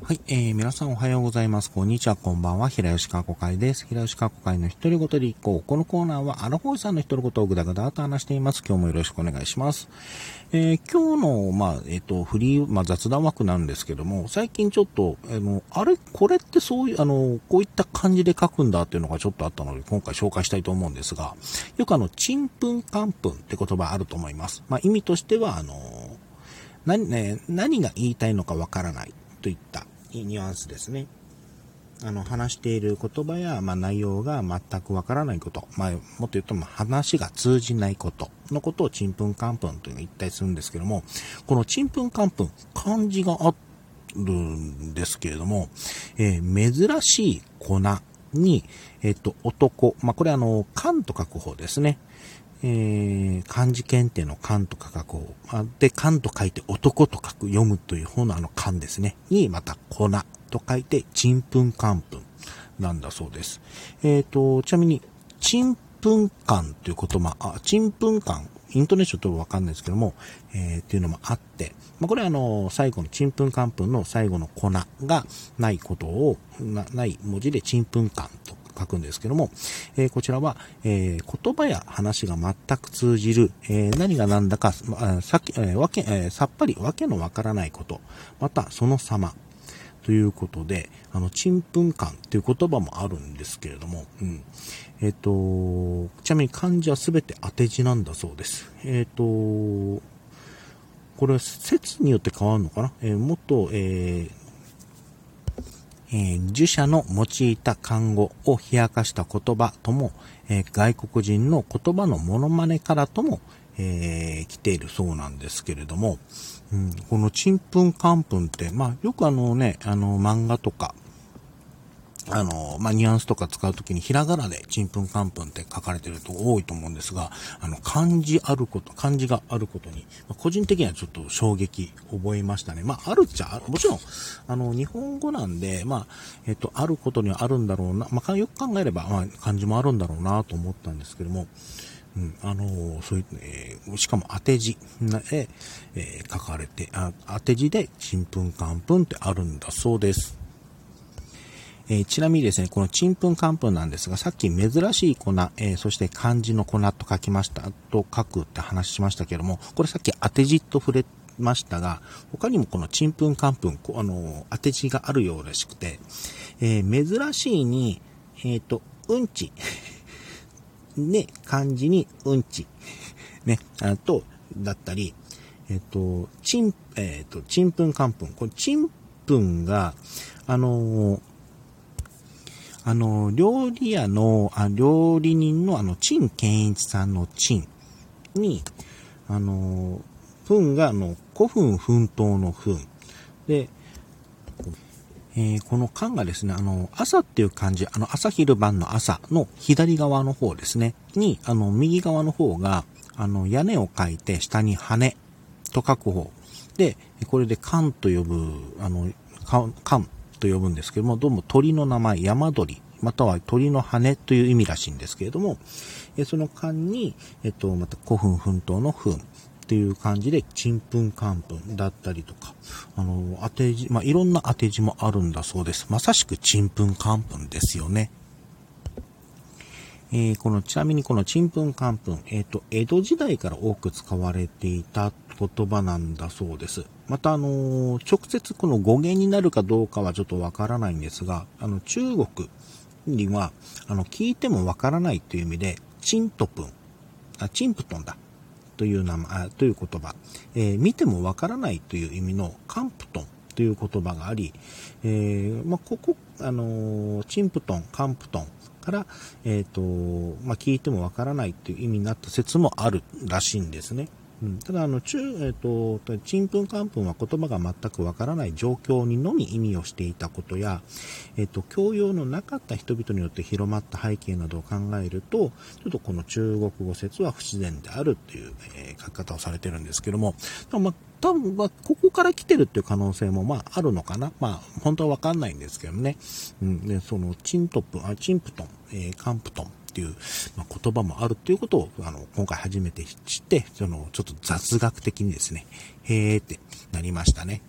はい、えー、皆さんおはようございます。こんにちは、こんばんは。平吉川子会です。平吉川子会の一人ごとでいこう。このコーナーは、アラフォーさんの一人ごとをぐだぐだと話しています。今日もよろしくお願いします。えー、今日の、まあ、えっ、ー、と、フリー、まあ、雑談枠なんですけども、最近ちょっと、あの、あれ、これってそういう、あの、こういった感じで書くんだっていうのがちょっとあったので、今回紹介したいと思うんですが、よくあの、ちんぷんかんぷんって言葉あると思います。まあ、意味としては、あの、何、ね、何が言いたいのかわからないといったニュアンスですね。あの、話している言葉や、まあ、内容が全くわからないこと、まあ、もっと言うと、ま、話が通じないことのことをちんぷんかんぷんというのを言ったりするんですけども、このちんぷんかんぷん、漢字があるんですけれども、えー、珍しい粉に、えっ、と、男、まあ、これあの、漢と書く方ですね。えー、漢字検定の漢とか書く方。で、漢と書いて男と書く、読むという方のあの漢ですね。に、また粉と書いて、ちんぷんかんぷんなんだそうです。えっ、ー、と、ちなみに、ちんぷんかんという言葉、あ、ちんぷんかん、イントネーションとわかんないですけども、えー、っていうのもあって、まあ、これはあの、最後のちんぷんかんぷんの最後の粉がないことを、なない文字でちんぷんかんと書くんですけども、えー、こちらは、えー、言葉や話が全く通じる、えー、何が何だか、さっき、えわけ、えさっぱりわけのわからないこと、またその様、ということで、あの、ちんぷん感という言葉もあるんですけれども、うん。えっ、と、ちなみに漢字はすべて当て字なんだそうです。えっ、と、これ説によって変わるのかな？えー、もっと、えー、えー、儒者の用いた漢語を冷やかした言葉とも、えー、外国人の言葉のモノマネからとも、えー、来ているそうなんですけれども、うん、このちんぷんかんぷんって、まあ、よくあのね、あの、漫画とか、あの、まあ、ニュアンスとか使うときにひらがなでちんぷんかんぷんって書かれてると多いと思うんですが、あの、漢字あること、漢字があることに、まあ、個人的にはちょっと衝撃覚えましたね。まあ、あるっちゃ、もちろん、あの、日本語なんで、まあ、えっと、あることにはあるんだろうな、まあ、よく考えれば、まあ、漢字もあるんだろうなと思ったんですけども、うん、あのそういう、えー、しかも当て字で、えー、書かれて、あ当て字でちんぷんかんぷんってあるんだそうです。えー、ちなみにですね、このちんぷんかんぷんなんですが、さっき珍しい粉、えー、そして漢字の粉と書きました、と書くって話しましたけども、これさっき当て字と触れましたが、他にもこのちんぷんかんぷん、あの、当て字があるようらしくて、えー、珍しいに、えっ、と、うんち。ね、漢字にうんち。ね、あと、だったり、えっ、と、ちん、えっ、と、ちんぷんかんぷん。これ、ちんぷんが、あのあの、料理屋の、あ料理人のあの、陳健一さんの陳に、あの、糞があの、古墳奮闘の糞。で、えー、この缶がですね、あの、朝っていう漢字、あの、朝昼晩の朝の左側の方ですね、に、あの、右側の方が、あの、屋根を書いて下に羽と書く方。で、これで缶と呼ぶ、あの、缶と呼ぶんですけども、どうも鳥の名前、山鳥、または鳥の羽という意味らしいんですけれども、えその間に、えっと、また古墳奮闘の墳っていう感じで、ちんぷんかんぷんだったりとか、あの、当て字、まあ、いろんな当て字もあるんだそうです。まさしくちんぷんかんぷんですよね。えー、この、ちなみにこのちんぷんかんぷん、えっ、ー、と、江戸時代から多く使われていた言葉なんだそうです。また、あのー、直接この語源になるかどうかはちょっとわからないんですが、あの、中国には、あの、聞いてもわからないという意味で、チントプン、あ、チンプトンだ。という名前、という言葉、えー、見てもわからないという意味のカンプトンという言葉があり、えー、まあ、ここ、あのー、チンプトン、カンプトンから、えっ、と、まあ、聞いてもわからないという意味になった説もあるらしいんですね。うん、ただ、あの、中、えっ、ー、と、ちんぷんかんぷんは言葉が全くわからない状況にのみ意味をしていたことや、えっ、ー、と、教養のなかった人々によって広まった背景などを考えると、ちょっとこの中国語説は不自然であるっていう、えー、書き方をされてるんですけども、まあ、多分、まあ、ここから来てるっていう可能性も、まあ、あるのかな。まあ、本当はわかんないんですけどね。うん、で、その、チントプ、あ、チンプトン、えー、カンプトン、っていう、まあ、言葉もあるっていうことを、あの、今回初めて知って、その、ちょっと雑学的にですね、へーってなりましたね。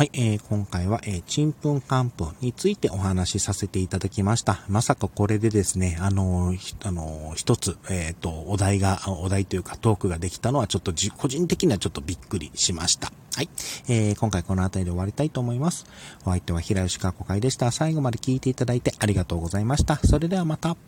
はい、えー、今回は、えー、ちんぷんかんぷんについてお話しさせていただきました。まさかこれでですね、あのー、あのー、一つ、えっ、と、お題が、お題というかトークができたのはちょっと個人的にはちょっとびっくりしました。はい。えー、今回この辺りで終わりたいと思います。お相手は平吉川子会でした。最後まで聞いていただいてありがとうございました。それではまた。